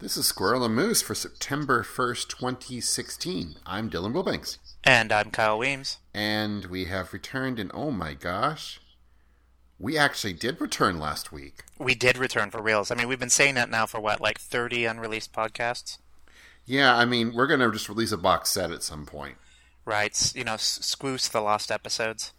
This is Squirrel and Moose for September 1st, 2016. I'm Dylan Wilbanks. And I'm Kyle Weems. And we have returned, and oh my gosh, we actually did return last week. We did return for reals. I mean, we've been saying that now for what, like 30 unreleased podcasts? Yeah, I mean, we're going to just release a box set at some point. Right. You know, squoose the lost episodes.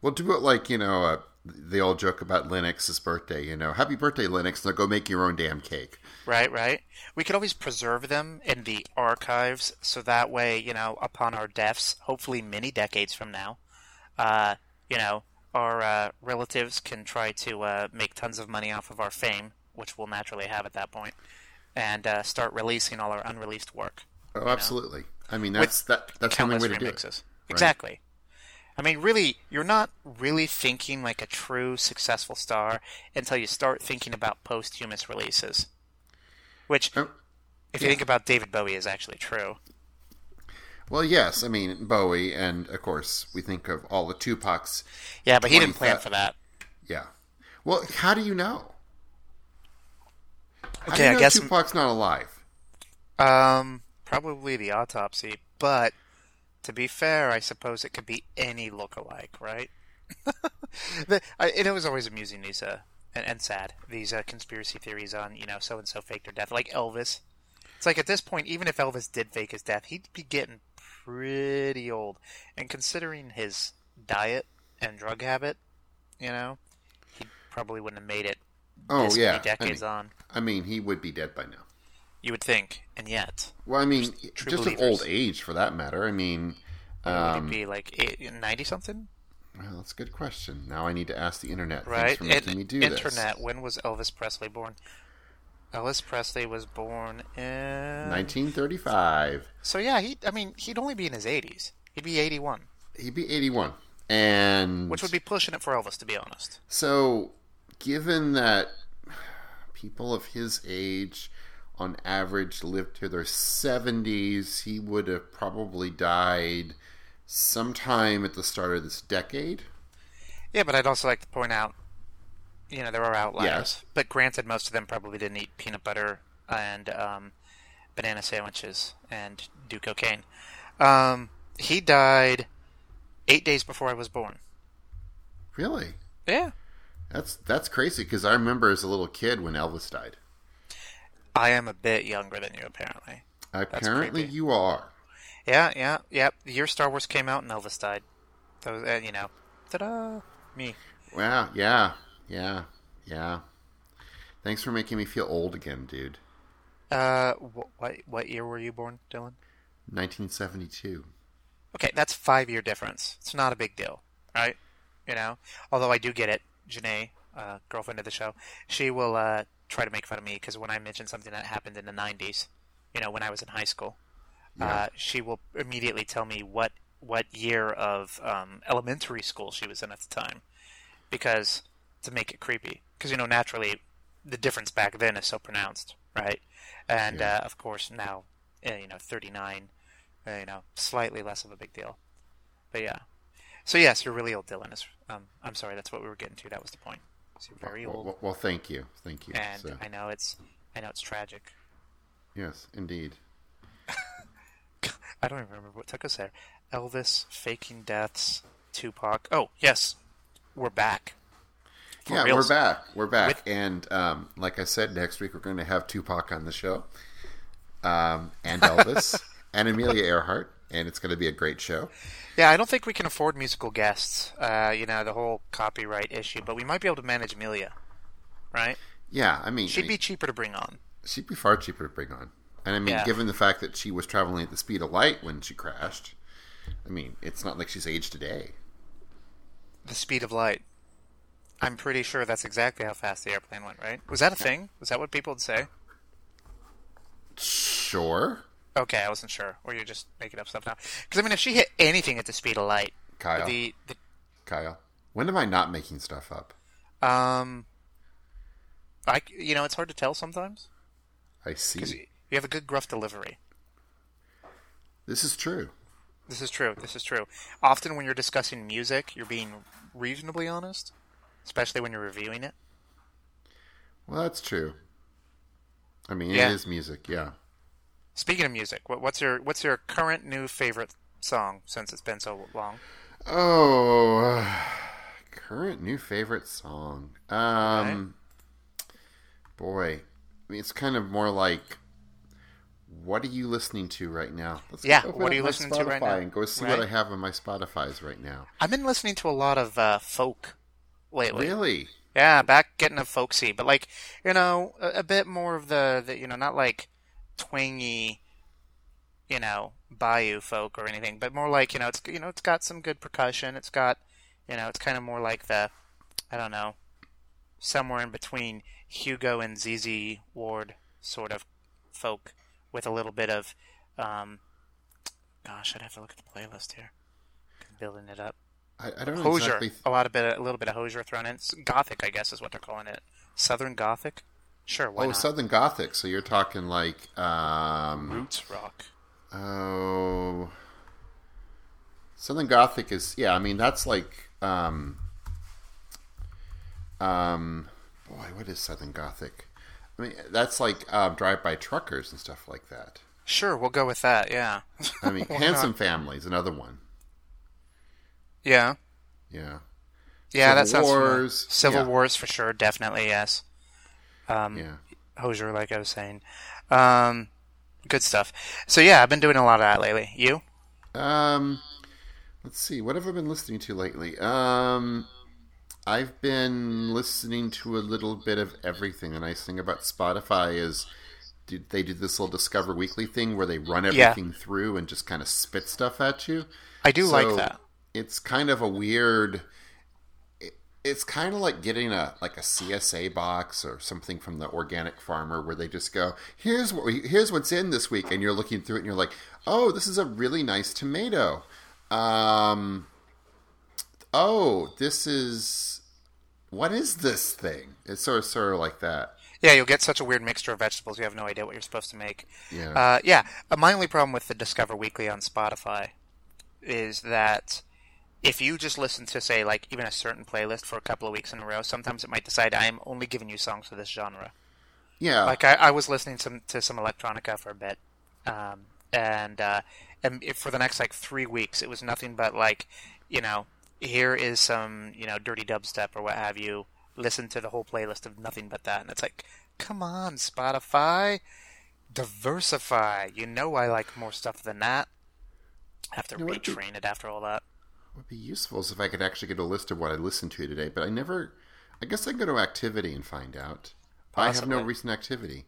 We'll do it like, you know, uh, the old joke about Linus's birthday, you know, happy birthday, Linux. Now go make your own damn cake. Right, right. We could always preserve them in the archives so that way, you know, upon our deaths, hopefully many decades from now, uh, you know, our uh, relatives can try to uh, make tons of money off of our fame, which we'll naturally have at that point, and uh, start releasing all our unreleased work. Oh, absolutely. Know? I mean, that's that. That's the only way to remixes. do it. Right? Exactly. I mean, really, you're not really thinking like a true successful star until you start thinking about posthumous releases. Which, oh, if you think about David Bowie, is actually true. Well, yes. I mean, Bowie, and of course, we think of all the Tupac's. Yeah, but he didn't plan for that. Yeah. Well, how do you know? How okay, you know I guess Tupac's not alive. Um, probably the autopsy, but to be fair, I suppose it could be any look-alike, right? the, I, it was always amusing these uh, and, and sad these uh, conspiracy theories on you know so and so faked their death, like Elvis. It's like at this point, even if Elvis did fake his death, he'd be getting pretty old, and considering his diet and drug habit, you know, he probably wouldn't have made it. Oh yeah, decades I mean, on. I mean, he would be dead by now. You would think, and yet. Well, I mean, just of old age, for that matter. I mean, um, would it um, be like ninety something? Well, that's a good question. Now I need to ask the internet. Right, Thanks for making it, me do internet. this. Internet. When was Elvis Presley born? Elvis Presley was born in 1935. So yeah, he. I mean, he'd only be in his 80s. He'd be 81. He'd be 81, and which would be pushing it for Elvis, to be honest. So, given that people of his age on average lived to their 70s, he would have probably died sometime at the start of this decade. Yeah, but I'd also like to point out, you know, there are outliers. Yes. But granted, most of them probably didn't eat peanut butter and um, banana sandwiches and do cocaine. Um, he died eight days before I was born. Really? Yeah. That's that's crazy because I remember as a little kid when Elvis died. I am a bit younger than you, apparently. Apparently, you are. Yeah, yeah, yeah. The year Star Wars came out and Elvis died. That was, uh, you know, ta-da, me. Wow. Yeah. Yeah. Yeah. Thanks for making me feel old again, dude. Uh, what what year were you born, Dylan? 1972. Okay, that's five year difference. It's not a big deal, right? You know, although I do get it. Janae, uh, girlfriend of the show, she will uh, try to make fun of me because when I mention something that happened in the 90s, you know, when I was in high school, yeah. uh, she will immediately tell me what what year of um, elementary school she was in at the time, because to make it creepy. Because you know, naturally, the difference back then is so pronounced, right? And yeah. uh, of course now, uh, you know, 39, uh, you know, slightly less of a big deal. But yeah. So yes, you're really old, Dylan. Um, I'm sorry, that's what we were getting to. That was the point. So you're very well, old. Well, well, thank you, thank you. And so. I know it's, I know it's tragic. Yes, indeed. I don't even remember what took us there. Elvis, faking deaths, Tupac. Oh yes, we're back. For yeah, reals. we're back. We're back, With... and um, like I said, next week we're going to have Tupac on the show, um, and Elvis, and Amelia Earhart, and it's going to be a great show. Yeah, I don't think we can afford musical guests. Uh, you know, the whole copyright issue, but we might be able to manage Amelia, right? Yeah, I mean, she'd I be cheaper to bring on. She'd be far cheaper to bring on, and I mean, yeah. given the fact that she was traveling at the speed of light when she crashed, I mean, it's not like she's aged a day. The speed of light. I'm pretty sure that's exactly how fast the airplane went, right? Was that a thing? Was that what people would say? Sure. Okay, I wasn't sure. Or you're just making up stuff now. Because I mean, if she hit anything at the speed of light, Kyle, the, the Kyle, when am I not making stuff up? Um, I you know it's hard to tell sometimes. I see. You have a good gruff delivery. This is true. This is true. This is true. Often when you're discussing music, you're being reasonably honest, especially when you're reviewing it. Well, that's true. I mean, Yeah. it is music. Yeah. Speaking of music, what, what's your what's your current new favorite song since it's been so long? Oh, uh, current new favorite song. Um, boy, I mean, it's kind of more like, what are you listening to right now? Let's Yeah, what are you listening to right now? And go see Right. what I have on my Spotify's right now. I've been listening to a lot of uh, folk lately. Really? Yeah, back getting a folksy, but like you know, a, a bit more of the, the you know, not like twangy, you know, bayou folk or anything, but more like you know, it's you know, it's got some good percussion. It's got, you know, it's kind of more like the, I don't know, somewhere in between Hugo and ZZ Ward sort of folk with a little bit of, um, gosh, I'd have to look at the playlist here. Building it up. I, I don't know Hozier, exactly. a lot of bit, a little bit of Hozier thrown in. It's Gothic, I guess, is what they're calling it. Southern Gothic. Sure, why oh, not? Southern Gothic. So you're talking like, um, Roots rock. oh, Southern Gothic is yeah. I mean, that's like, um, um, boy, what is Southern Gothic? I mean, that's like um, drive-by truckers and stuff like that. Sure, we'll go with that. Yeah. I mean, Handsome not? Family is another one. Yeah. Yeah, Yeah, that Civil sounds familiar. Wars, Civil yeah. Wars for sure, definitely yes. Um, yeah. Hozier, like I was saying. Um, good stuff. So yeah, I've been doing a lot of that lately. You? Um, let's see. What have I been listening to lately? Um, I've been listening to a little bit of everything. The nice thing about Spotify is they do this little Discover Weekly thing where they run Yeah. everything through and just kind of spit stuff at you. I do like that. It's kind of a weird. It- It's kind of like getting a like a CSA box or something from the organic farmer where they just go, "Here's what we, here's what's in this week," and you're looking through it and you're like, "Oh, this is a really nice tomato." Um, oh, this is what is this thing? It's sort of sort of like that. Yeah, you'll get such a weird mixture of vegetables. You have no idea what you're supposed to make. Yeah. Uh, yeah. Uh, my only problem with the Discover Weekly on Spotify is that if you just listen to, say, like even a certain playlist for a couple of weeks in a row, sometimes it might decide I'm only giving you songs for this genre. yeah. Like I, I was listening some, to some electronica for a bit, um, and uh, and if for the next like three weeks, it was nothing but like, you know, here is some you know dirty dubstep or what have you. Listen to the whole playlist of nothing but that, and it's like, come on, Spotify, diversify. You know I like more stuff than that. have to You know retrain it after all that. What would be useful is if I could actually get a list of what I listened to today, but I never. I guess I go to activity and find out. I have no recent activity.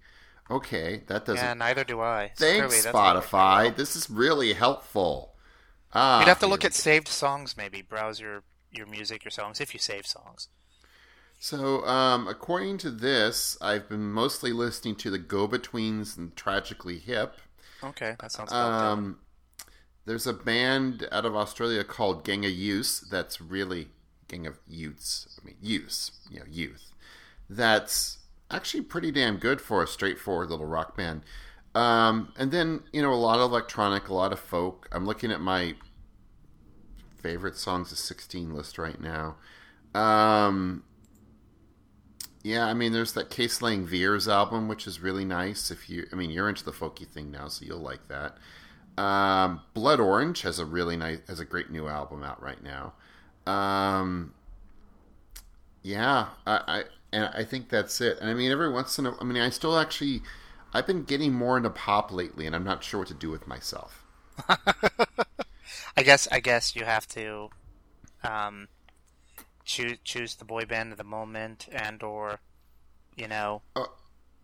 Okay, that doesn't. Yeah, neither do I. Thanks, that's Spotify. This is really helpful. Ah, You'd have to look at saved songs, maybe browse your your music, your songs, if you save songs. So, um, according to this, I've been mostly listening to the Go Betweens and Tragically Hip. Okay, that sounds good. Um, there's a band out of Australia called Gang of Youths that's really Gang of Youths. I mean, youths, you know, youth. That's actually pretty damn good for a straightforward little rock band. Um, and then you know, a lot of electronic, a lot of folk. I'm looking at my favorite songs of 16 list right now. Um, yeah, I mean, there's that Case Lang Veirs album, which is really nice. If you, I mean, you're into the folky thing now, so you'll like that. Um, Blood Orange has a really nice, has a great new album out right now. Um, yeah, I, I and I think that's it. And I mean, every once in a, I mean, I still actually, I've been getting more into pop lately, and I'm not sure what to do with myself. I guess I guess you have to um, choose choose the boy band of the moment and or you know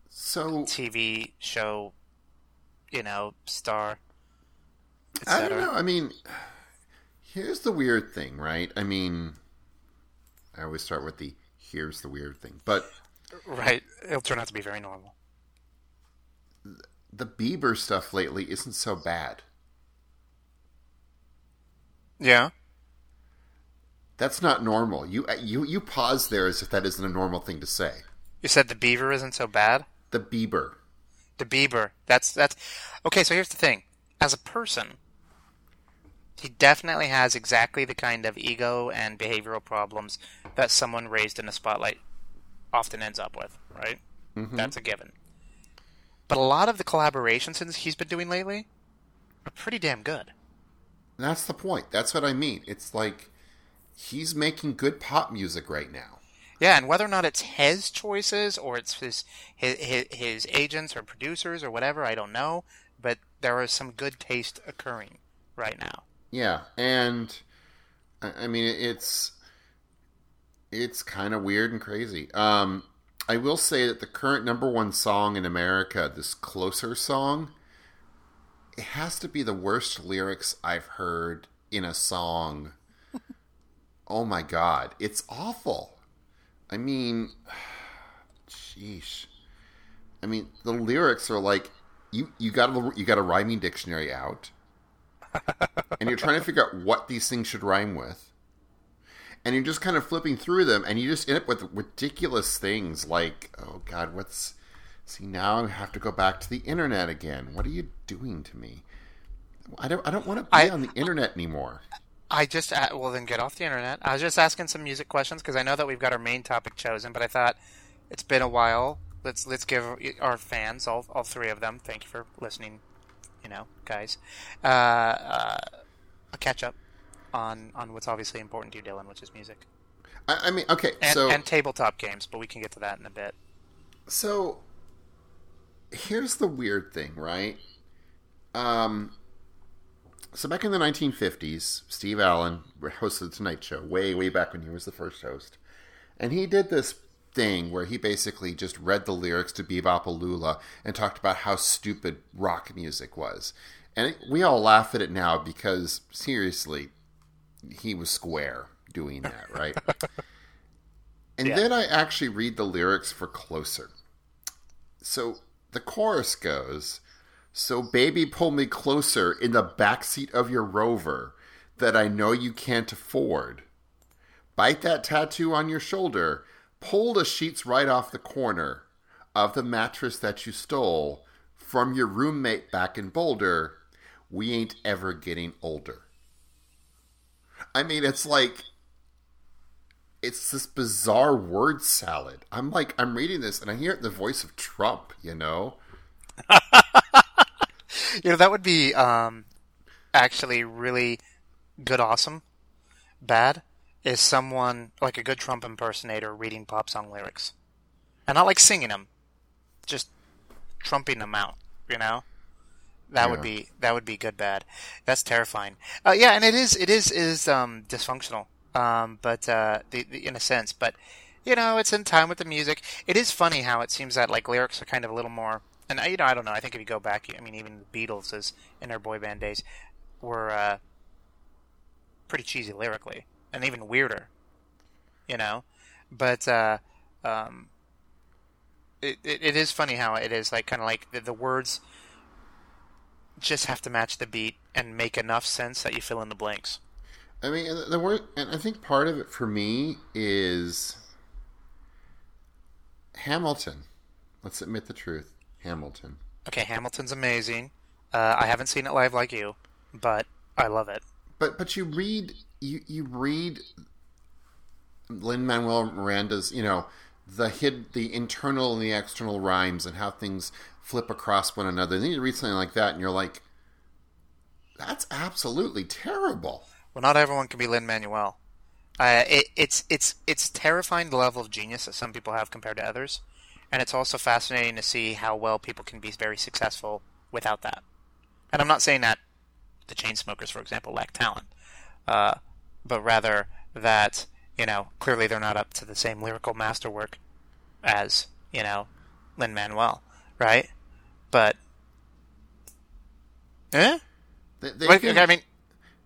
So TV show you know star I don't know. I mean, here's the weird thing, right? I mean, I always start with the here's the weird thing, but Right, it'll turn out to be very normal. the Bieber stuff lately isn't so bad. Yeah. That's not normal. You uh, you you pause there as if that isn't a normal thing to say. You said the beaver isn't so bad. The Bieber. The Bieber. That's that's okay. So here's the thing: as a person, he definitely has exactly the kind of ego and behavioral problems that someone raised in the spotlight often ends up with. Right? Mm-hmm. That's a given. but a lot of the collaborations he's been doing lately are pretty damn good. That's the point. That's what I mean. It's like he's making good pop music right now. Yeah, and whether or not it's his choices or it's his his his agents or producers or whatever, I don't know. But there is some good taste occurring right now. Yeah, and I mean it's it's kind of weird and crazy. Um, I will say that the current number one song in America, this "Closer" song, it has to be the worst lyrics I've heard in a song. oh my god, it's awful. I mean, sheesh. I mean, the lyrics are like you you got a you got a rhyming dictionary out, and you're trying to figure out what these things should rhyme with, and you're just kind of flipping through them, and you just end up with ridiculous things like, oh God, what's see now I have to go back to the internet again. What are you doing to me? I don't I don't want to be I, on the internet anymore. I just uh, well then get off the internet. I was just asking some music questions because I know that we've got our main topic chosen, but I thought it's been a while. Let's let's give our fans all all three of them. Thank you for listening. You know, guys, uh, uh, a catch up on on what's obviously important to you, Dylan, which is music. I, I mean, okay, and, so and tabletop games, but we can get to that in a bit. So here's the weird thing, right? Um, so back in the 1950s, Steve Allen hosted the Tonight Show way, way back when he was the first host, and he did this thing where he basically just read the lyrics to Be-Bop-A-Lula and talked about how stupid rock music was. And we all laugh at it now because seriously, he was square doing that, right? and yeah. then I actually read the lyrics for Closer. So the chorus goes, so, baby, pull me closer in the backseat of your rover that I know you can't afford. Bite that tattoo on your shoulder. Pull the sheets right off the corner of the mattress that you stole from your roommate back in Boulder. We ain't ever getting older. I mean, it's like it's this bizarre word salad. I'm like, I'm reading this and I hear it in the voice of Trump, you know? you know, that would be um, actually really good, awesome. Bad is someone like a good Trump impersonator reading pop song lyrics, and not like singing them, just trumping them out. You know, that yeah. would be that would be good. Bad. That's terrifying. Uh, yeah, and it is it is is um, dysfunctional. Um, but uh, the, the, in a sense, but you know, it's in time with the music. It is funny how it seems that like lyrics are kind of a little more and you know, I don't know. I think if you go back, I mean, even the Beatles, as in their boy band days, were uh, pretty cheesy lyrically, and even weirder. You know, but uh, um, it, it, it is funny how it is like kind of like the, the words just have to match the beat and make enough sense that you fill in the blanks. I mean, the word, and I think part of it for me is Hamilton. Let's admit the truth. Hamilton. Okay, Hamilton's amazing. Uh, I haven't seen it live like you, but I love it. But but you read you you read Lin Manuel Miranda's you know the hid the internal and the external rhymes and how things flip across one another. And then you read something like that and you're like, that's absolutely terrible. Well, not everyone can be Lin Manuel. Uh, it, it's it's it's terrifying the level of genius that some people have compared to others and it's also fascinating to see how well people can be very successful without that. And I'm not saying that the Chainsmokers, for example, lack talent, uh, but rather that you know clearly they're not up to the same lyrical masterwork as you know Lin Manuel, right? But eh? They, they can, I mean,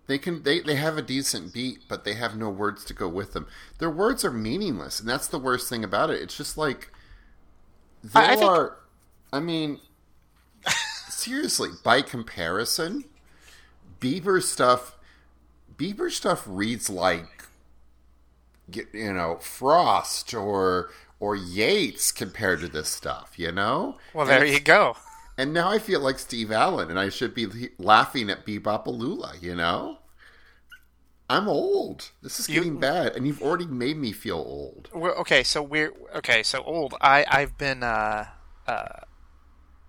they can they, they have a decent beat, but they have no words to go with them. Their words are meaningless, and that's the worst thing about it. It's just like they I, I are. Think... I mean, seriously, by comparison, Bieber stuff. Bieber stuff reads like, you know, Frost or or Yeats compared to this stuff. You know. Well, there and, you go. And now I feel like Steve Allen, and I should be laughing at Be-Bop-A-Lula. You know. I'm old. This is getting you, bad, and you've already made me feel old. okay, so we're okay. So old. I I've been uh, uh,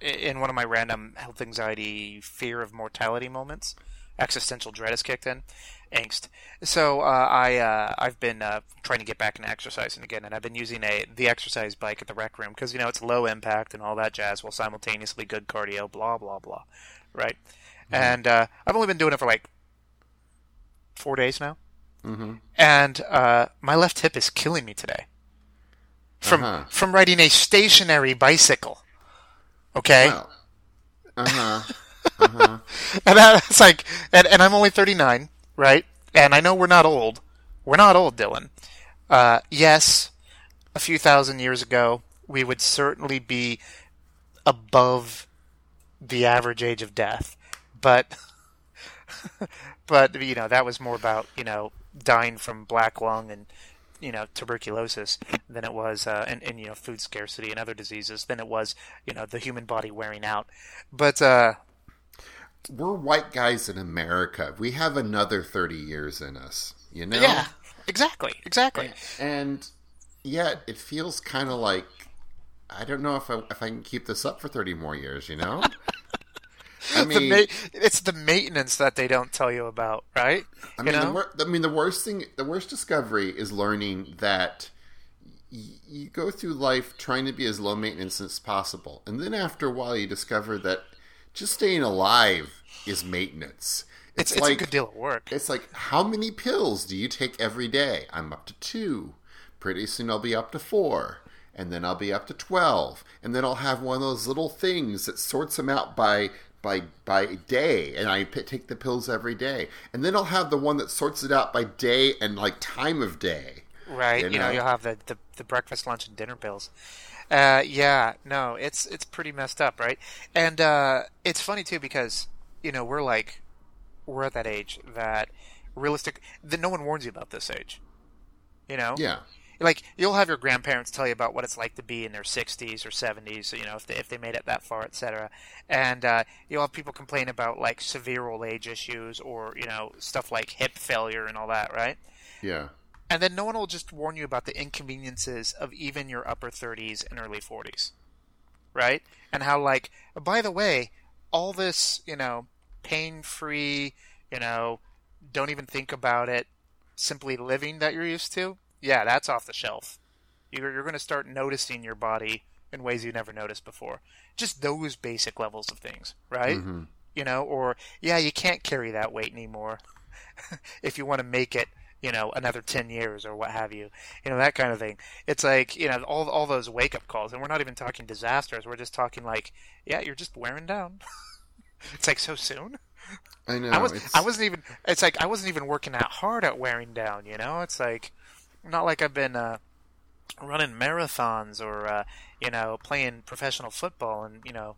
in one of my random health anxiety, fear of mortality moments, existential dread has kicked in, angst. So uh, I uh, I've been uh, trying to get back into exercising again, and I've been using a the exercise bike at the rec room because you know it's low impact and all that jazz, while simultaneously good cardio, blah blah blah, right? Mm-hmm. And uh, I've only been doing it for like four days now, mm-hmm. and uh, my left hip is killing me today from uh-huh. from riding a stationary bicycle. Okay. Uh huh. Uh-huh. and that's like, and, and I'm only 39, right? And I know we're not old. We're not old, Dylan. Uh, yes, a few thousand years ago, we would certainly be above the average age of death, but but you know that was more about you know dying from black lung and you know tuberculosis than it was uh, and, and you know food scarcity and other diseases than it was you know the human body wearing out. But uh, we're white guys in America. We have another thirty years in us. You know? Yeah, exactly, exactly. And, yet it feels kind of like I don't know if I if I can keep this up for thirty more years. You know? I mean, the ma- it's the maintenance that they don't tell you about, right? I mean, the, I mean, the worst thing, the worst discovery is learning that y- you go through life trying to be as low maintenance as possible, and then after a while, you discover that just staying alive is maintenance. It's, it's, like, a good deal of work. It's like how many pills do you take every day? I'm up to two. Pretty soon, I'll be up to four and then I'll be up to 12 and then I'll have one of those little things that sorts them out by by by day, and I p- take the pills every day, and then I'll have the one that sorts it out by day and like time of day. Right, you know, you know you'll have the, the, the breakfast, lunch, and dinner pills. Uh, yeah, no, it's it's pretty messed up, right? And uh, it's funny too because you know we're like we're at that age that realistic that no one warns you about this age. You know, yeah like you'll have your grandparents tell you about what it's like to be in their 60s or 70s, you know, if they, if they made it that far, etc. And uh, you'll have people complain about like severe old age issues or you know stuff like hip failure and all that, right? Yeah. And then no one will just warn you about the inconveniences of even your upper 30s and early 40s, right? And how like, by the way, all this, you know, pain-free, you know, don't even think about it, simply living that you're used to yeah, that's off the shelf. You're, you're going to start noticing your body in ways you never noticed before. Just those basic levels of things, right? Mm-hmm. You know, or yeah, you can't carry that weight anymore if you want to make it, you know, another 10 years or what have you. You know, that kind of thing. It's like, you know, all all those wake up calls and we're not even talking disasters. We're just talking like, yeah, you're just wearing down. it's like so soon. I know. I was it's... I wasn't even it's like I wasn't even working that hard at wearing down, you know? It's like not like I've been uh, running marathons or uh, you know playing professional football and you know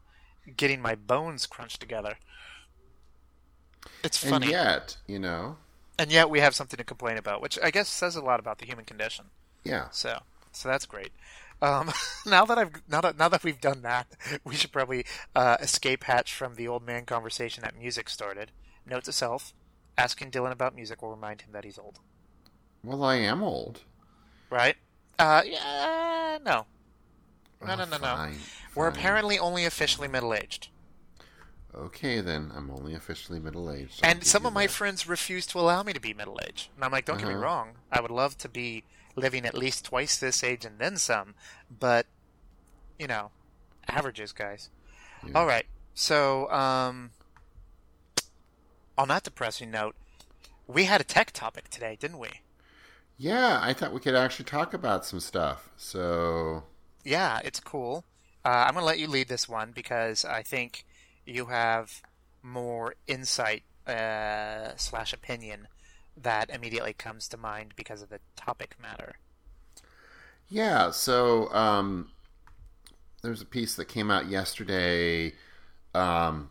getting my bones crunched together. It's funny. And yet, you know. And yet we have something to complain about, which I guess says a lot about the human condition. Yeah. So, so that's great. Um, now that I've now that now that we've done that, we should probably uh, escape hatch from the old man conversation that music started. Note to self: asking Dylan about music will remind him that he's old. Well, I am old. Right? Uh, yeah, no. No, oh, no, no, fine, no. We're apparently only officially middle aged. Okay, then. I'm only officially middle aged. And some of my friends refuse to allow me to be middle aged. And I'm like, don't uh-huh. get me uh-huh. wrong. I would love to be living at least twice this age and then some. But, you know, averages, guys. Yeah. All right. So, um, on that depressing note, we had a tech topic today, didn't we? Yeah, I thought we could actually talk about some stuff. So. Yeah, it's cool. Uh, I'm going to let you lead this one because I think you have more insight uh, slash opinion that immediately comes to mind because of the topic matter. Yeah, so um, there's a piece that came out yesterday um,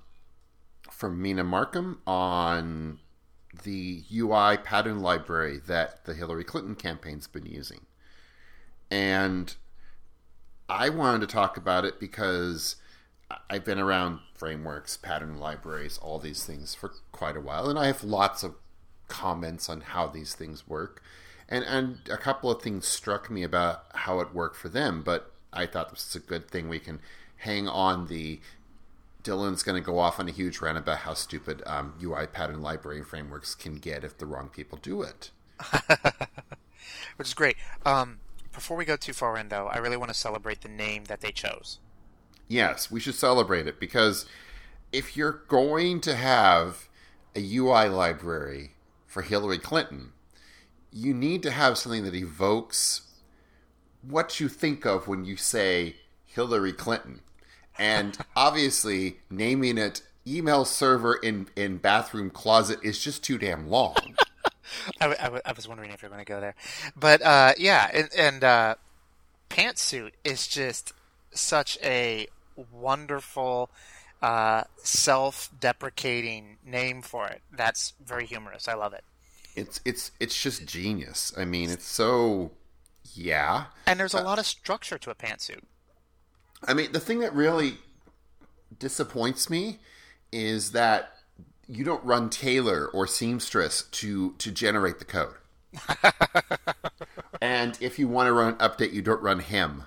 from Mina Markham on the UI pattern library that the Hillary Clinton campaign's been using. And I wanted to talk about it because I've been around frameworks, pattern libraries, all these things for quite a while, and I have lots of comments on how these things work. And and a couple of things struck me about how it worked for them, but I thought this is a good thing we can hang on the Dylan's going to go off on a huge rant about how stupid um, UI pattern library frameworks can get if the wrong people do it. Which is great. Um, before we go too far in, though, I really want to celebrate the name that they chose. Yes, we should celebrate it because if you're going to have a UI library for Hillary Clinton, you need to have something that evokes what you think of when you say Hillary Clinton. And obviously, naming it email server in, in bathroom closet is just too damn long. I, I, I, was wondering if you're going to go there. But uh, yeah, and, and uh, Pantsuit is just such a wonderful, uh, self deprecating name for it. That's very humorous. I love it. It's it's it's just genius. I mean, it's so yeah. And there's a uh, lot of structure to a pantsuit. I mean, the thing that really disappoints me is that you don't run Tailor or Seamstress to to generate the code. and if you want to run update, you don't run him.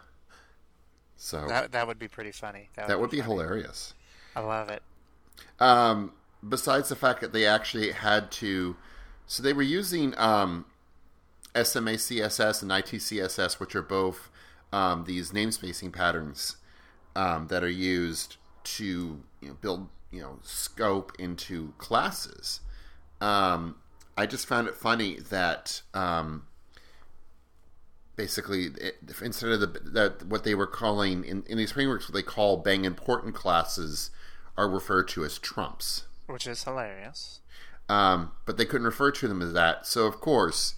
So that that would be pretty funny. That would, that would be, be hilarious. I love it. Um, besides the fact that they actually had to, so they were using um, SMACSS and ITCSS, which are both um, these namespacing patterns um, that are used to you know, build you know scope into classes. Um, I just found it funny that um, basically it, instead of the that what they were calling in, in these frameworks, what they call bang important classes are referred to as trumps, which is hilarious. Um, but they couldn't refer to them as that, so of course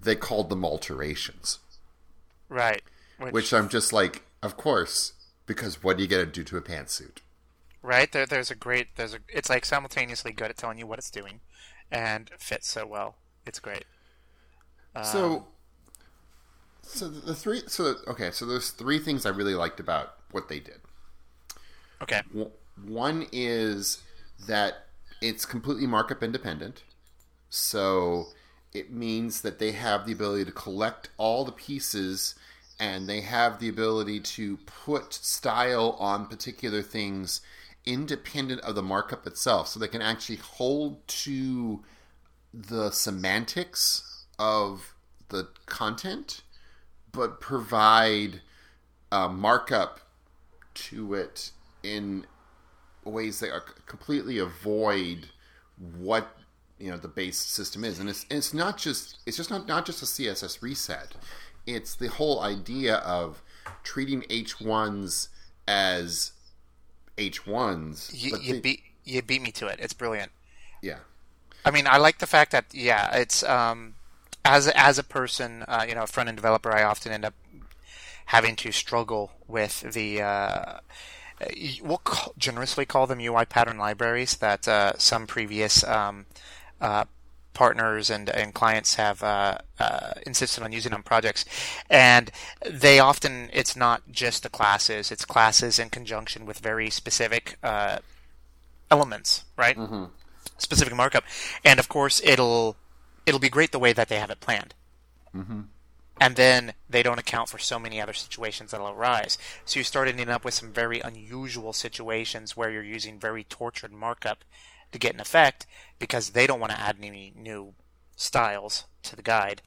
they called them alterations. Right. Which, which I'm just like, of course, because what are you going to do to a pantsuit? right? There, there's a great, there's a, it's like simultaneously good at telling you what it's doing, and fits so well. It's great. Um, so, so the three, so okay, so there's three things I really liked about what they did. Okay. One is that it's completely markup independent, so it means that they have the ability to collect all the pieces and they have the ability to put style on particular things independent of the markup itself. So they can actually hold to the semantics of the content, but provide a markup to it in ways that are completely avoid what you know the base system is and it's it's not just it's just not not just a css reset it's the whole idea of treating h1s as H1s. You, you they... beat you beat me to it. It's brilliant. Yeah. I mean, I like the fact that yeah, it's um, as as a person, uh, you know, a front end developer, I often end up having to struggle with the. Uh, we'll call, generously call them UI pattern libraries that uh, some previous um, uh, partners and, and clients have uh, uh, insisted on using on projects. And they often, it's not just the classes, it's classes in conjunction with very specific uh, elements, right? Mm-hmm. Specific markup. And of course, it'll it'll be great the way that they have it planned. Mm-hmm. And then they don't account for so many other situations that'll arise. So you start ending up with some very unusual situations where you're using very tortured markup to get an effect because they don't want to add any new styles to the guide.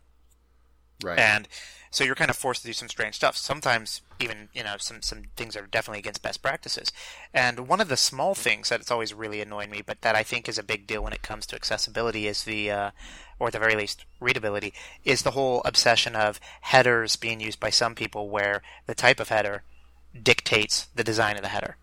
Right. And so you're kind of forced to do some strange stuff. Sometimes even, you know, some some things are definitely against best practices. And one of the small things that it's always really annoyed me, but that I think is a big deal when it comes to accessibility is the uh, or at the very least readability is the whole obsession of headers being used by some people where the type of header dictates the design of the header.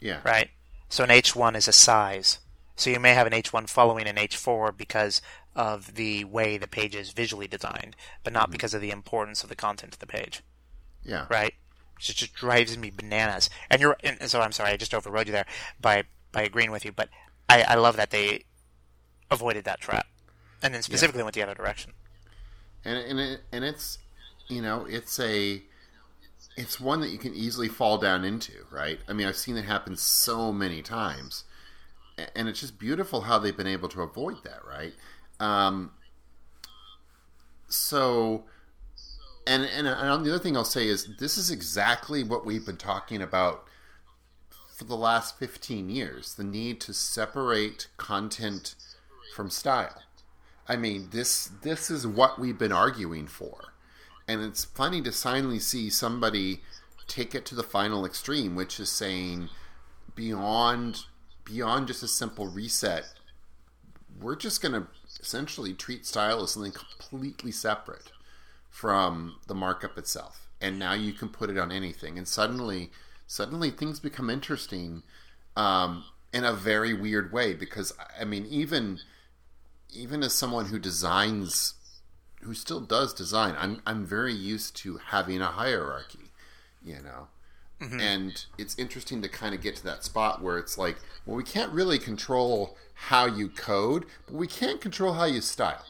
Yeah. Right? So an H1 is a size so you may have an H1 following an H4 because of the way the page is visually designed, but not mm-hmm. because of the importance of the content of the page. Yeah. Right? Which just drives me bananas. And you're and so I'm sorry, I just overrode you there by by agreeing with you, but I, I love that they avoided that trap. And then specifically yeah. went the other direction. And and it, and it's you know, it's a it's one that you can easily fall down into, right? I mean, I've seen it happen so many times and it's just beautiful how they've been able to avoid that, right? Um, so, and, and and the other thing I'll say is this is exactly what we've been talking about for the last 15 years the need to separate content from style. I mean, this this is what we've been arguing for. And it's funny to finally see somebody take it to the final extreme, which is saying beyond beyond just a simple reset, we're just going to essentially treat style as something completely separate from the markup itself. And now you can put it on anything, and suddenly, suddenly things become interesting um, in a very weird way. Because I mean, even even as someone who designs, who still does design, I'm I'm very used to having a hierarchy, you know. Mm-hmm. And it's interesting to kind of get to that spot where it's like, well, we can't really control how you code, but we can't control how you style.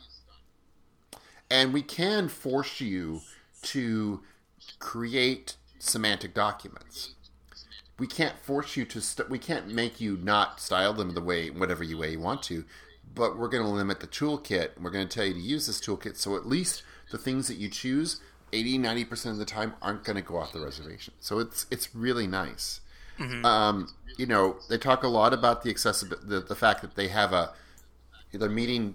And we can force you to create semantic documents. We can't force you to, st- we can't make you not style them the way, whatever you way you want to, but we're going to limit the toolkit. We're going to tell you to use this toolkit so at least the things that you choose 80 90% of the time aren't going to go off the reservation so it's it's really nice mm-hmm. um, you know they talk a lot about the accessibility the, the fact that they have a they're meeting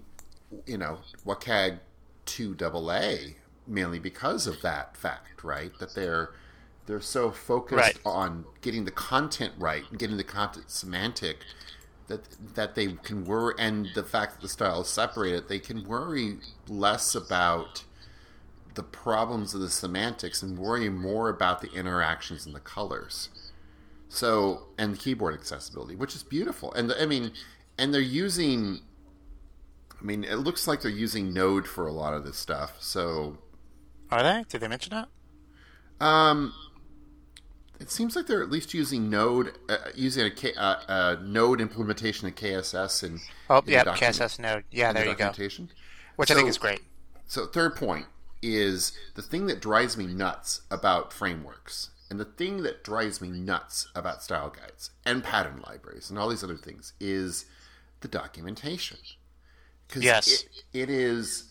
you know WCAG 2 AA mainly because of that fact right that they're they're so focused right. on getting the content right and getting the content semantic that that they can worry and the fact that the style is separated they can worry less about the problems of the semantics and worry more about the interactions and the colors. So, and keyboard accessibility, which is beautiful. And I mean, and they're using, I mean, it looks like they're using Node for a lot of this stuff. So, are they? Did they mention that? Um, it seems like they're at least using Node, uh, using a K, uh, uh, Node implementation of KSS and oh yeah, KSS Node. Yeah, there the you go. Which so, I think is great. So, third point is the thing that drives me nuts about frameworks and the thing that drives me nuts about style guides and pattern libraries and all these other things is the documentation. Because yes. it, it is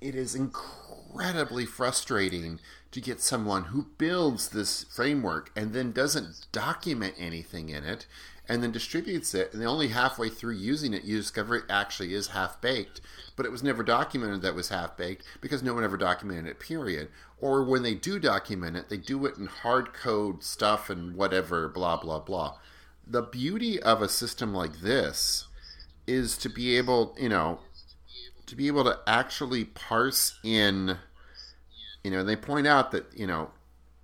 it is incredibly frustrating to get someone who builds this framework and then doesn't document anything in it and then distributes it and only halfway through using it you discover it actually is half baked but it was never documented that was half baked because no one ever documented it period. Or when they do document it they do it in hard code stuff and whatever blah blah blah. The beauty of a system like this is to be able you know to be able to actually parse in you know they point out that you know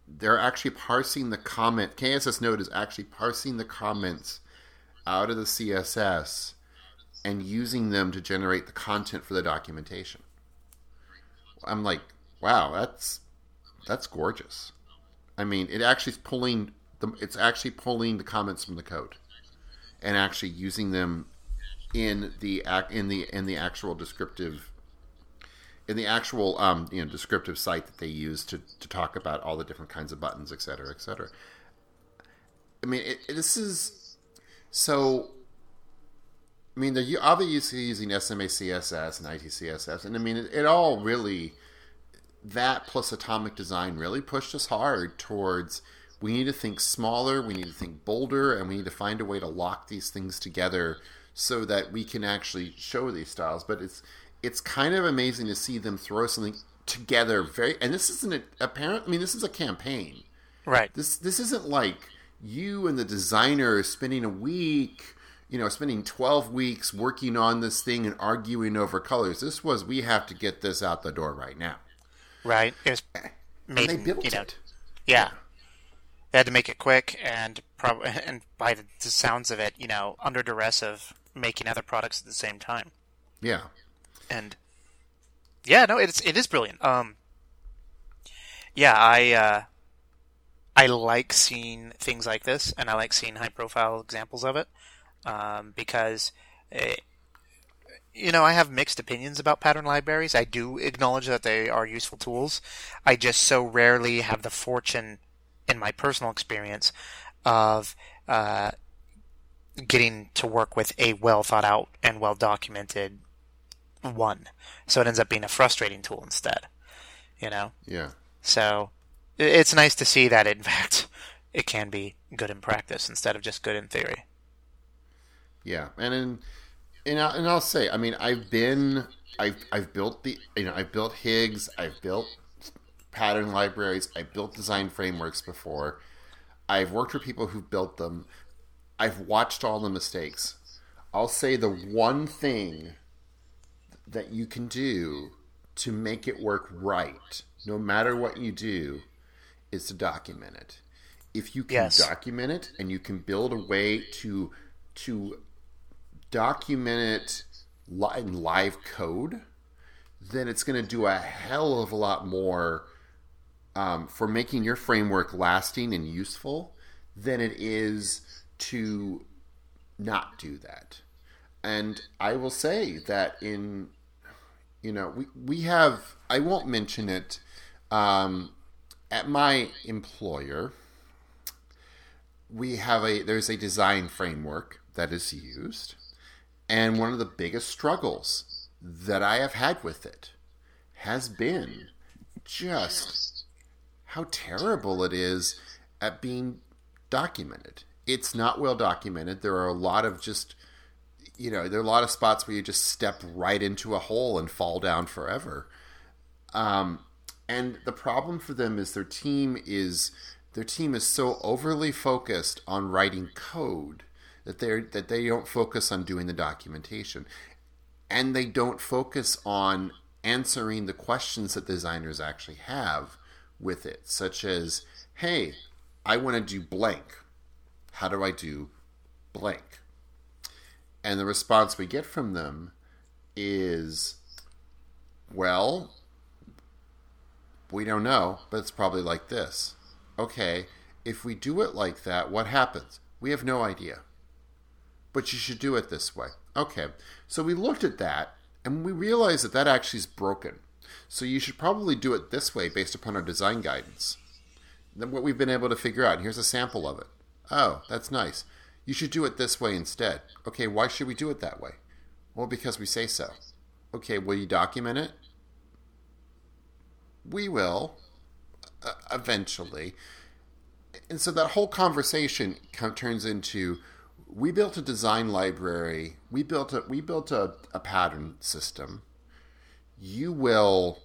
they're actually parsing the comment. KSS Node is actually parsing the comments out of the CSS and using them to generate the content for the documentation. I'm like, wow, that's that's gorgeous. I mean, it actually is pulling the it's actually pulling the comments from the code and actually using them in the act in the in the actual descriptive in the actual um, you know descriptive site that they use to, to talk about all the different kinds of buttons, et cetera, et cetera. I mean, it, it, this is so. I mean, they're obviously using SMACSS and ITCSS, and I mean, it, it all really that plus atomic design really pushed us hard towards we need to think smaller, we need to think bolder, and we need to find a way to lock these things together so that we can actually show these styles. But it's it's kind of amazing to see them throw something together very and this isn't a, apparent I mean this is a campaign. Right. This this isn't like you and the designer spending a week, you know, spending 12 weeks working on this thing and arguing over colors. This was we have to get this out the door right now. Right. It was made, and they built you know, it. Yeah. They had to make it quick and probably and by the, the sounds of it, you know, under duress of making other products at the same time. Yeah and yeah, no, it's it is brilliant. Um, yeah, I uh, I like seeing things like this, and I like seeing high profile examples of it um, because. It, eh, you know, I have mixed opinions about pattern libraries. I do acknowledge that they are useful tools. I just so rarely have the fortune, in my personal experience, of uh, getting to work with a well thought out and well documented one. So it ends up being a frustrating tool instead. You know? Yeah. So it's nice to see that in fact it can be good in practice instead of just good in theory. Yeah, and in, and I, and I'll say, I mean, I've been, I've I've built the, you know, I've built Higgs, I've built pattern libraries, I've built design frameworks before. I've worked with people who've built them. I've watched all the mistakes. I'll say the one thing that you can do to make it work right, no matter what you do, is to document it. If you can Yes. document it and you can build a way to to document it li- in live code, then it's going to do a hell of a lot more um, for making your framework lasting and useful than it is to not do that. And I will say that in, you know, we, we have, I won't mention it, um, at my employer, we have a, there's a design framework that is used. And one of the biggest struggles that I have had with it has been just how terrible it is at being documented. It's not well documented. There are a lot of just, you know, there are a lot of spots where you just step right into a hole and fall down forever. Um, and the problem for them is their team is their team is so overly focused on writing code that they that they don't focus on doing the documentation, and they don't focus on answering the questions that designers actually have with it, such as, "Hey, I want to do blank. How do I do blank?" And the response we get from them is, "Well, we don't know, but it's probably like this." Okay, if we do it like that, what happens? We have no idea. But you should do it this way. Okay, so we looked at that and we realized that that actually is broken. So you should probably do it this way based upon our design guidance. Then what we've been able to figure out, here's a sample of it. Oh, that's nice. You should do it this way instead. Okay, why should we do it that way? Well, because we say so. Okay, will you document it? We will, uh, eventually. And so that whole conversation co- turns into we built a design library, we built a we built a, a pattern system. You will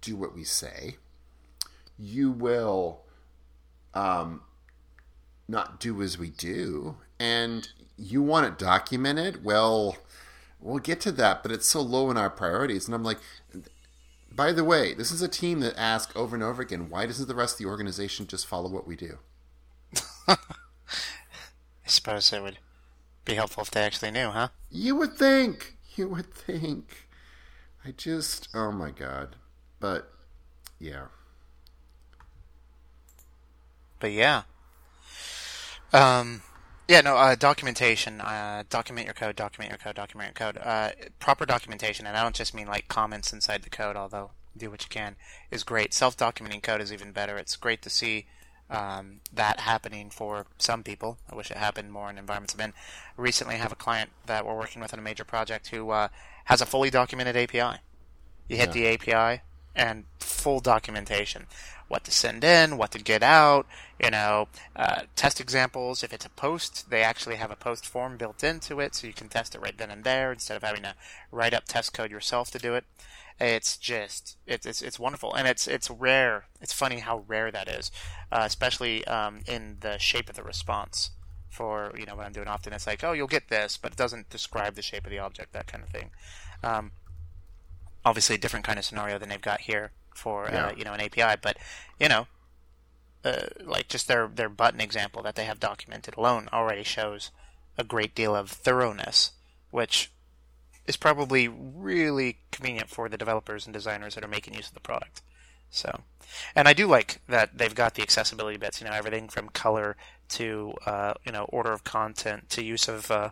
do what we say. You will um, not do as we do, and you want it documented. Well, we'll get to that, but it's so low in our priorities. And I'm like, by the way, this is a team that asks over and over again, why doesn't the rest of the organization just follow what we do? I suppose it would be helpful if they actually knew, huh? You would think. You would think. I just, oh my god. But, yeah. But yeah. Um, yeah, no, uh, documentation. Uh, document your code, document your code, document your code. Uh, proper documentation, and I don't just mean like comments inside the code, although do what you can, is great. Self documenting code is even better. It's great to see um, that happening for some people. I wish it happened more in environments I'm in. Recently, I have a client that we're working with on a major project who uh, has a fully documented API. You hit the API and full documentation. What to send in, what to get out, you know, uh, test examples. If it's a post, they actually have a post form built into it so you can test it right then and there instead of having to write up test code yourself to do it. It's just it's it's, it's wonderful and it's it's rare. It's funny how rare that is, uh, especially um, in the shape of the response. For you know what I'm doing often, it's like oh you'll get this, but it doesn't describe the shape of the object, that kind of thing. Um, obviously, a different kind of scenario than they've got here for Yeah. uh, you know an API, but you know uh, like just their their button example that they have documented alone already shows a great deal of thoroughness, which is probably really convenient for the developers and designers that are making use of the product. So, and I do like that they've got the accessibility bits. You know, everything from color to uh, you know order of content to use of uh,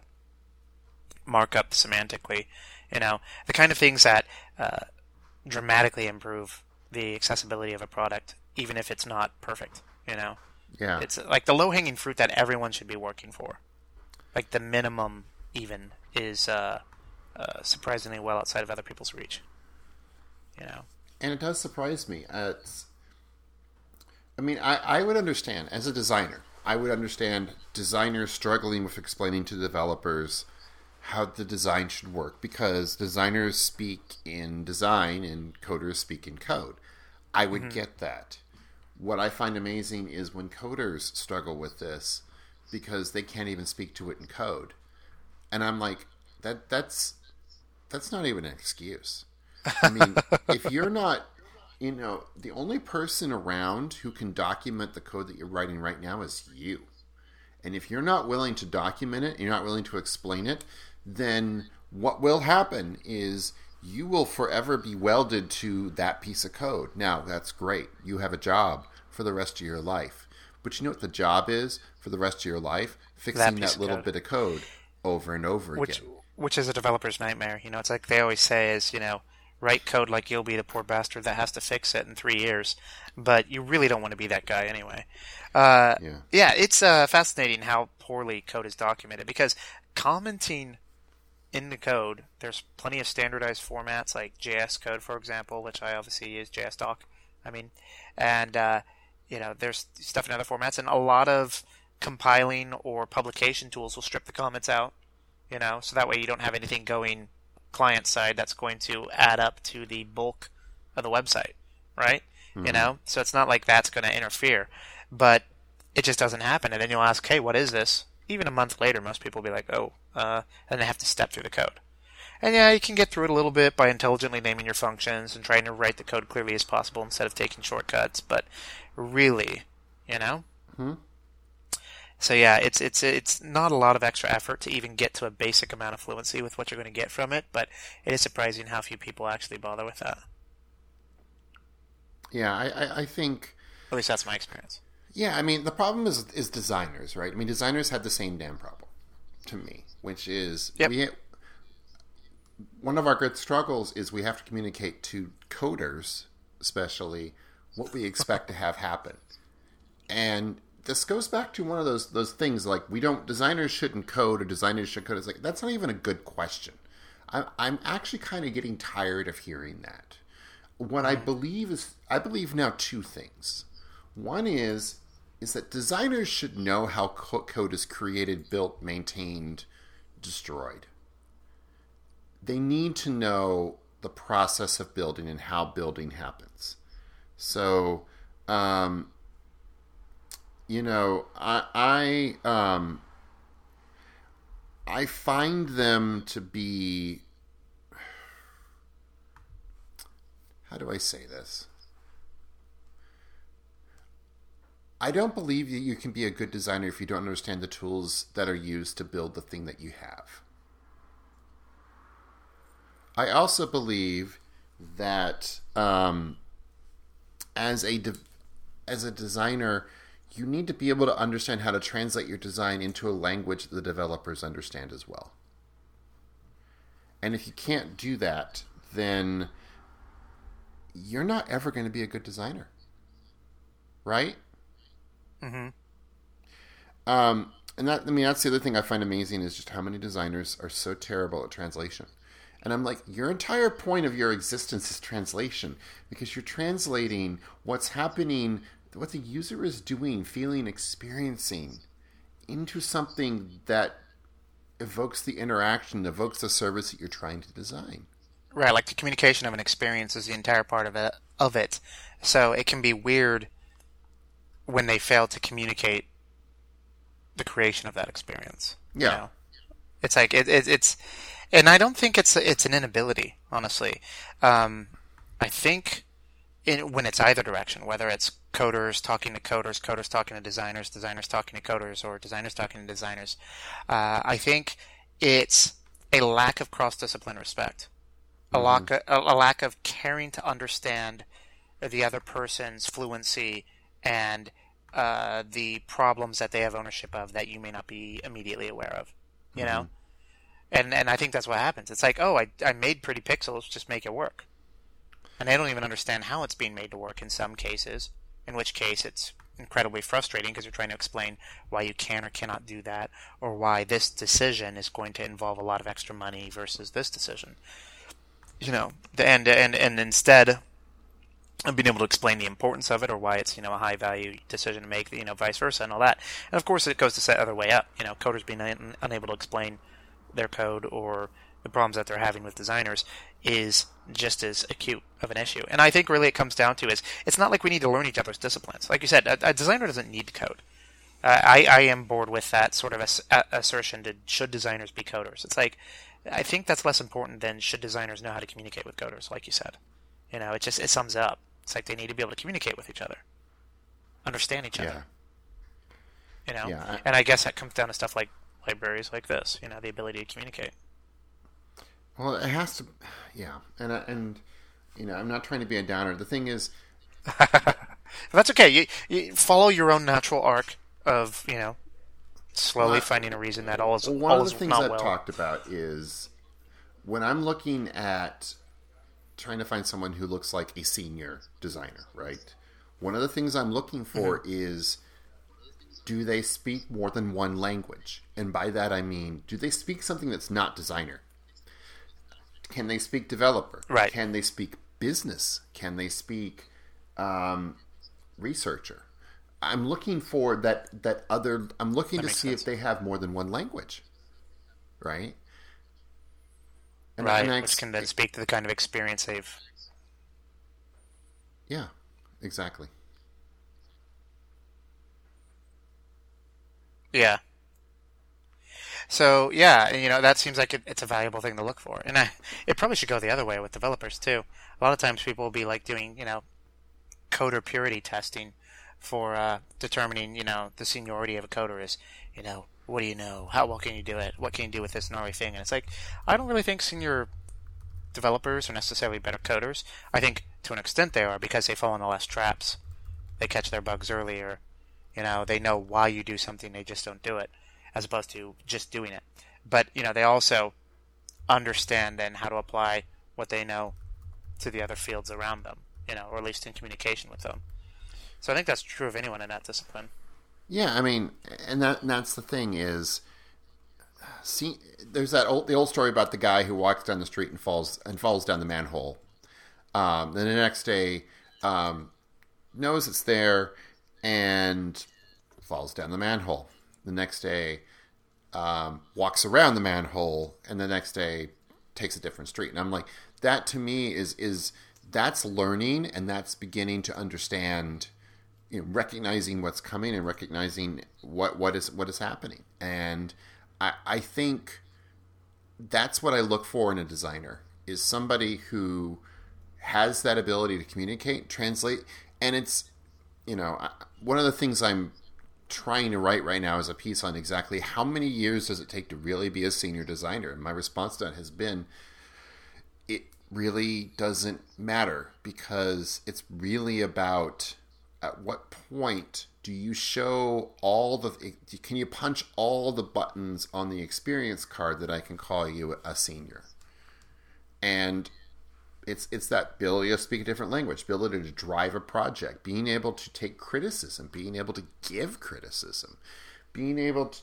markup semantically. You know, the kind of things that uh, dramatically improve the accessibility of a product, even if it's not perfect. You know, Yeah. it's like the low hanging fruit that everyone should be working for. Like the minimum, even is uh, uh, surprisingly well outside of other people's reach. You know, and it does surprise me. Uh, it's, I mean, I, I would understand as a designer. I would understand designers struggling with explaining to developers how the design should work because designers speak in design and coders speak in code. I would mm-hmm. get that. What I find amazing is when coders struggle with this because they can't even speak to it in code. And I'm like, that that's that's not even an excuse. I mean, if you're not you know, the only person around who can document the code that you're writing right now is you. And if you're not willing to document it, you're not willing to explain it, then what will happen is you will forever be welded to that piece of code. Now, that's great. You have a job for the rest of your life. But you know what the job is for the rest of your life? Fixing that, that little bit of code over and over which, again. Which is a developer's nightmare. You know, it's like they always say is, you know, write code like you'll be the poor bastard that has to fix it in three years. But you really don't want to be that guy anyway. Uh, yeah. yeah, it's uh, fascinating how poorly code is documented because commenting in the code, there's plenty of standardized formats like JSDoc, for example, which I obviously use JSDoc. I mean, and uh, you know, there's stuff in other formats, and a lot of compiling or publication tools will strip the comments out. You know, so that way you don't have anything going client side that's going to add up to the bulk of the website, right? Mm-hmm. You know, so it's not like that's going to interfere, but it just doesn't happen. And then you'll ask, "Hey, what is this?" Even a month later, most people will be like, "Oh," uh, and they have to step through the code. And yeah, you can get through it a little bit by intelligently naming your functions and trying to write the code clearly as possible instead of taking shortcuts. But really, you know, mm-hmm. So yeah, it's it's it's not a lot of extra effort to even get to a basic amount of fluency with what you're going to get from it, but it is surprising how few people actually bother with that. Yeah, I, I think. At least that's my experience. Yeah, I mean the problem is is designers, right? I mean designers have the same damn problem, to me, which is yep. we. One of our great struggles is we have to communicate to coders, especially, what we expect to have happen, and this goes back to one of those those things like we don't designers shouldn't code or designers should code. It's like that's not even a good question. I'm I'm actually kind of getting tired of hearing that. What I hmm. believe is I believe now two things. One is is that designers should know how code is created, built, maintained, destroyed. They need to know the process of building and how building happens. So, um, you know, I I um I find them to be how do I say this? I don't believe that you can be a good designer if you don't understand the tools that are used to build the thing that you have. I also believe that um, as a de- as a designer, you need to be able to understand how to translate your design into a language that the developers understand as well. And if you can't do that, then you're not ever going to be a good designer. Right? Mm-hmm. Um, and that, I mean, that's the other thing I find amazing is just how many designers are so terrible at translation. And I'm like, your entire point of your existence is translation because you're translating what's happening what the user is doing, feeling, experiencing into something that evokes the interaction, evokes the service that you're trying to design. Right, like the communication of an experience is the entire part of it. Of it, so it can be weird when they fail to communicate the creation of that experience. Yeah, you know? it's like it, it, it's, and I don't think it's it's an inability. Honestly, um, I think in, when it's either direction, whether it's coders talking to coders, coders talking to designers, designers talking to coders, or designers talking to designers. Uh, I think it's a lack of cross-discipline respect, a mm-hmm. lack of, a, a lack of caring to understand the other person's fluency and uh, the problems that they have ownership of that you may not be immediately aware of. You mm-hmm. know, and and I think that's what happens. It's like, oh, I I made pretty pixels, just make it work and they don't even understand how it's being made to work in some cases, in which case it's incredibly frustrating because you're trying to explain why you can or cannot do that, or why this decision is going to involve a lot of extra money versus this decision. You know, and and and instead, and being able to explain the importance of it or why it's you know a high value decision to make, you know, vice versa and all that. And of course, it goes the other way up. You know, coders being un- unable to explain their code or the problems that they're having with designers is just as acute of an issue. And I think really it comes down to is it's not like we need to learn each other's disciplines. Like you said, a, a designer doesn't need code. Uh, I, I am bored with that sort of ass- assertion to should designers be coders. It's like I think that's less important than should designers know how to communicate with coders, like you said. You know, it just it sums up. It's like they need to be able to communicate with each other, understand each other. You know, Yeah, I- and I guess that comes down to stuff like libraries like this. You know, the ability to communicate. Well, it has to, yeah, and I- and you know, I'm not trying to be a downer. The thing is, That's okay. You, you follow your own natural arc of you know slowly Well, finding a reason that all is Well, one all of the things I've well. talked about is when I'm looking at trying to find someone who looks like a senior designer, right? One of the things I'm looking for Mm-hmm. is do they speak more than one language? And by that I mean, do they speak something that's not designer? Can they speak developer? Right. Can they speak business? Can they speak um, researcher? I'm looking for that that other. I'm looking to see sense. if they have more than one language, right? And, right, and I- which can then speak to the kind of experience they've. yeah, exactly. Yeah. So yeah, you know that seems like it, it's a valuable thing to look for, and I, it probably should go the other way with developers too. A lot of times people will be like doing you know coder purity testing for uh, determining you know the seniority of a coder is you know what do you know how well can you do it what can you do with this gnarly thing and it's like I don't really think senior developers are necessarily better coders. I think to an extent they are because they fall into less traps. They catch their bugs earlier. You know, they know why you do something, they just don't do it, as opposed to just doing it. But, you know, they also understand then how to apply what they know to the other fields around them, you know, or at least in communication with them. So I think that's true of anyone in that discipline. Yeah, I mean, and that and that's the thing is, see, there's that old the old story about the guy who walks down the street and falls and falls down the manhole. Um, then the next day, um, knows it's there and falls down the manhole. The next day, um, walks around the manhole, and the next day takes a different street. And I'm like, that to me is is that's learning, and that's beginning to understand you know, recognizing what's coming and recognizing what what is what is happening. And I, I think that's what I look for in a designer is somebody who has that ability to communicate, translate, and it's you know one of the things I'm trying to write right now is a piece on exactly how many years does it take to really be a senior designer, and my response to that has been it really doesn't matter because it's really about at what point do you show all the can you punch all the buttons on the experience card that I can call you a senior? And it's it's that ability to speak a different language ability to drive a project being able to take criticism being able to give criticism being able to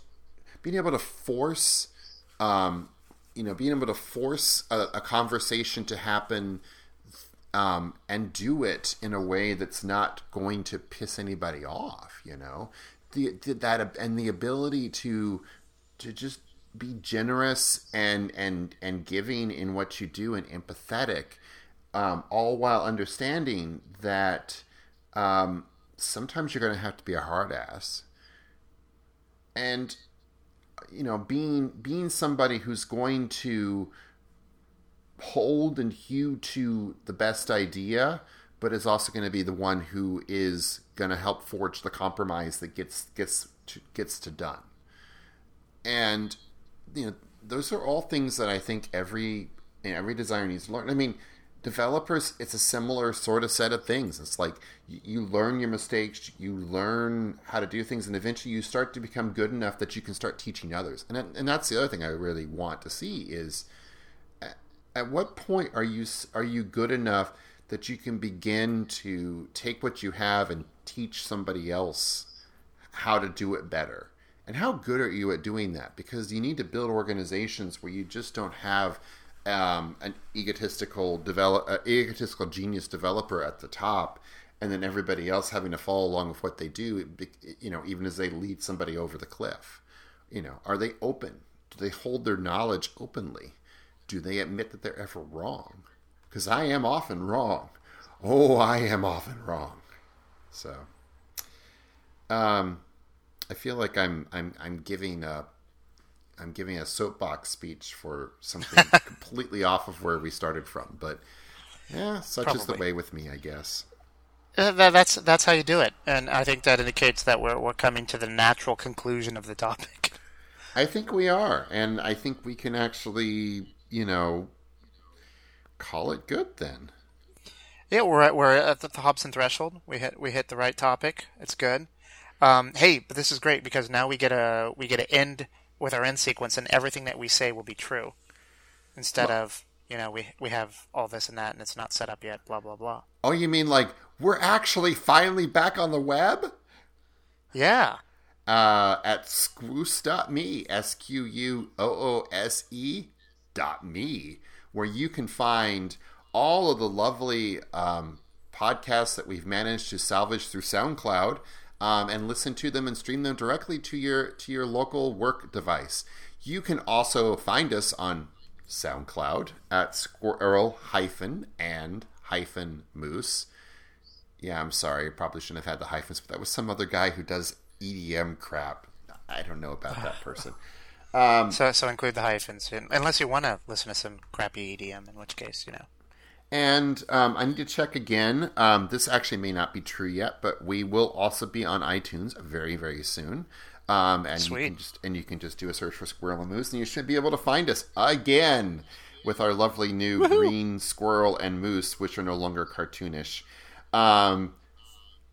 being able to force um, you know being able to force a, a conversation to happen um, and do it in a way that's not going to piss anybody off. You know, the, the that and the ability to to just be generous and and and giving in what you do and empathetic, um, all while understanding that um, sometimes you're going to have to be a hard ass, and you know, being being somebody who's going to hold and hew to the best idea, but is also going to be the one who is going to help forge the compromise that gets gets to, gets to done. And you know, those are all things that I think every you know, every designer needs to learn. I mean, developers, it's a similar sort of set of things. It's like you, you learn your mistakes, you learn how to do things, and eventually you start to become good enough that you can start teaching others. And and that's the other thing I really want to see is at what point are you are you good enough that you can begin to take what you have and teach somebody else how to do it better and how good are you at doing that because you need to build organizations where you just don't have um, an egotistical develop, uh, egotistical genius developer at the top, and then everybody else having to follow along with what they do. You know, even as they lead somebody over the cliff. You know, are they open? Do they hold their knowledge openly? Do they admit that they're ever wrong? Because I am often wrong. Oh, I am often wrong. So, um, I feel like I'm I'm I'm giving a I'm giving a soapbox speech for something completely off of where we started from, but yeah, such Probably. is the way with me, I guess. Uh, that's that's how you do it, and I think that indicates that we're we're coming to the natural conclusion of the topic. I think we are, and I think we can actually, you know, call it good then. Yeah, we're at, we're at the Hobson threshold. We hit we hit the right topic. It's good. Um, hey, but this is great because now we get a we get to end with our end sequence, and everything that we say will be true, instead well, of you know we we have all this and that, and it's not set up yet. Blah blah blah. Oh, you mean like we're actually finally back on the web? Yeah. Uh, at squoose.me, S Q U O O S E dot me, where you can find all of the lovely um, podcasts that we've managed to salvage through SoundCloud um, and listen to them and stream them directly to your to your local work device. You can also find us on SoundCloud at squirrel hyphen and hyphen moose. Yeah, I'm sorry. I probably shouldn't have had the hyphens, but that was some other guy who does EDM crap. I don't know about that person. Um, so, so include the hyphens, unless you want to listen to some crappy EDM, in which case, you know. And um, I need to check again. Um, this actually may not be true yet, but we will also be on iTunes very, very soon. Um, and Sweet. you can just and you can just do a search for Squirrel and Moose, and you should be able to find us again with our lovely new Woo-hoo! green squirrel and moose, which are no longer cartoonish. Um,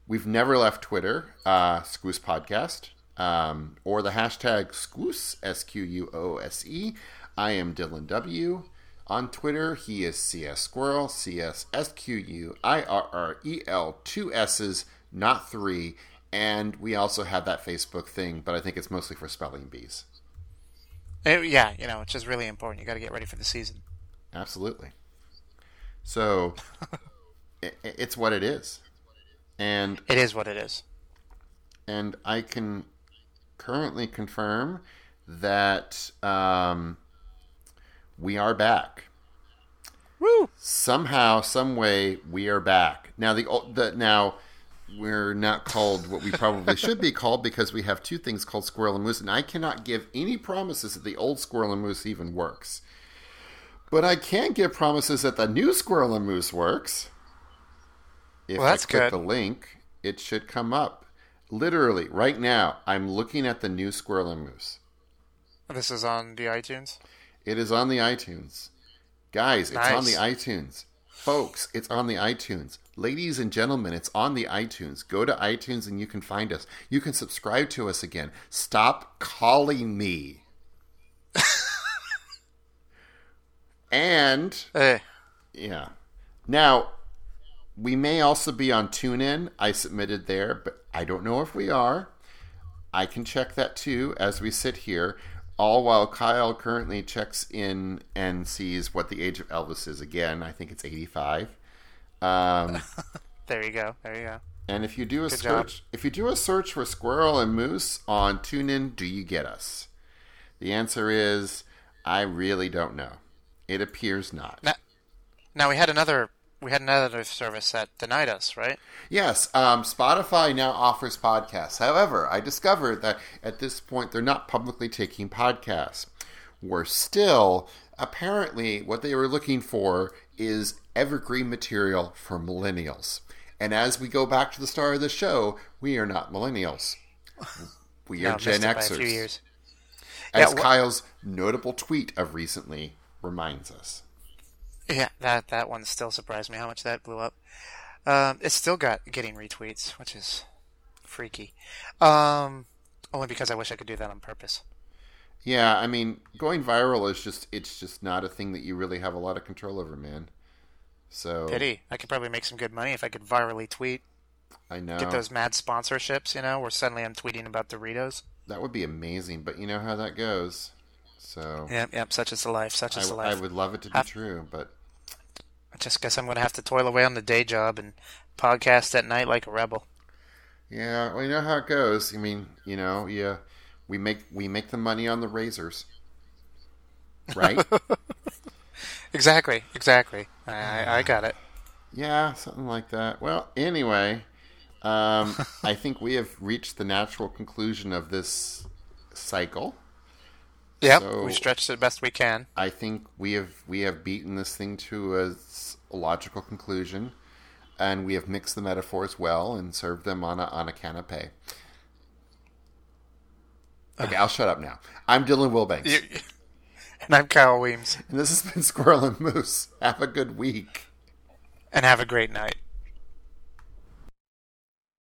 we've never left Twitter, uh, Squoose Podcast, um, or the hashtag Squoose S Q U O S E. I am Dylan W. On Twitter, he is CS Squirrel, C S S Q U I R R E L, two S's, not three. And we also have that Facebook thing, but I think it's mostly for spelling bees. It, uh, yeah, you know, it's just really important. You got to get ready for the season. Absolutely. So it, it's what it is, and it is what it is. And I can currently confirm that um, we are back. Woo! Somehow, some way, we are back. Now the the now we're not called what we probably should be called because we have two things called Squirrel and Moose, and I cannot give any promises that the old Squirrel and Moose even works. But I can give promises that the new Squirrel and Moose works. If well, that's I click good. the link, it should come up. Literally, right now, I'm looking at the new Squirrel and Moose. This is on the iTunes? It is on the iTunes. Guys, it's nice. on the iTunes. Folks, it's on the iTunes. Ladies and gentlemen, it's on the iTunes. Go to iTunes and you can find us. You can subscribe to us again. Stop calling me. and hey. yeah. Now, we may also be on TuneIn. I submitted there, but I don't know if we are. I can check that too as we sit here. All while Kyle currently checks in and sees what the age of Elvis is again. I think it's 85. Um, there you go. There you go. And if you do a Good search, job. if you do a search for squirrel and moose on TuneIn, do you get us? The answer is I really don't know. It appears not. Now, now we had another we had another service that denied us, right? Yes, um, Spotify now offers podcasts. However, I discovered that at this point they're not publicly taking podcasts. We're still apparently what they were looking for is evergreen material for millennials. And as we go back to the start of the show, we are not millennials. We are Gen Xers. As yeah, Kyle's notable tweet of recently reminds us. Yeah, that that one still surprised me how much that blew up. Um, it's still got getting retweets, which is freaky. Um, only because I wish I could do that on purpose. Yeah, I mean, going viral is just it's just not a thing that you really have a lot of control over, man. So pity. I could probably make some good money if I could virally tweet. I know. Get those mad sponsorships, you know, where suddenly I'm tweeting about Doritos. That would be amazing, but you know how that goes. So Yep, yep. Such is the life. Such I, is the life. I would love it to be Have- true, but I just guess I'm going to have to toil away on the day job and podcast at night like a rebel. yeah, well, you know how it goes. I mean, you know, yeah, we make we make the money on the razors, right? Exactly, exactly. I, I, I got it. yeah, something like that. Well, anyway, um, I think we have reached the natural conclusion of this cycle. Yep, So- we stretched it best we can. I think we have we have beaten this thing to a logical conclusion, and we have mixed the metaphors well and served them on a on a canapé. Okay, ah. I'll shut up now. I'm Dylan Wilbanks, You- and I'm Kyle Weems. and this has been Squirrel and Moose. Have a good week. And have a great night.